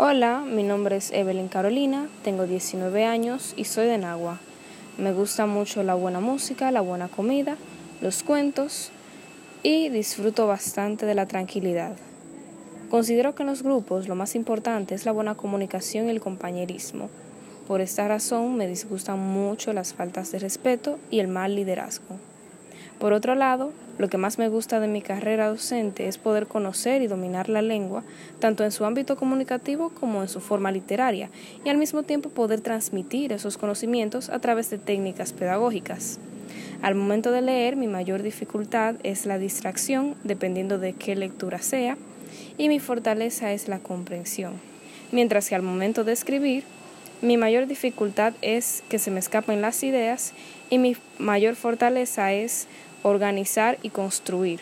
Hola, mi nombre es Evelyn Carolina, tengo 19 años y soy de Nagua. Me gusta mucho la buena música, la buena comida, los cuentos y disfruto bastante de la tranquilidad. Considero que en los grupos lo más importante es la buena comunicación y el compañerismo. Por esta razón me disgustan mucho las faltas de respeto y el mal liderazgo. Por otro lado, lo que más me gusta de mi carrera docente es poder conocer y dominar la lengua, tanto en su ámbito comunicativo como en su forma literaria, y al mismo tiempo poder transmitir esos conocimientos a través de técnicas pedagógicas. Al momento de leer, mi mayor dificultad es la distracción, dependiendo de qué lectura sea, y mi fortaleza es la comprensión. Mientras que al momento de escribir, mi mayor dificultad es que se me escapen las ideas y mi mayor fortaleza es organizar y construir.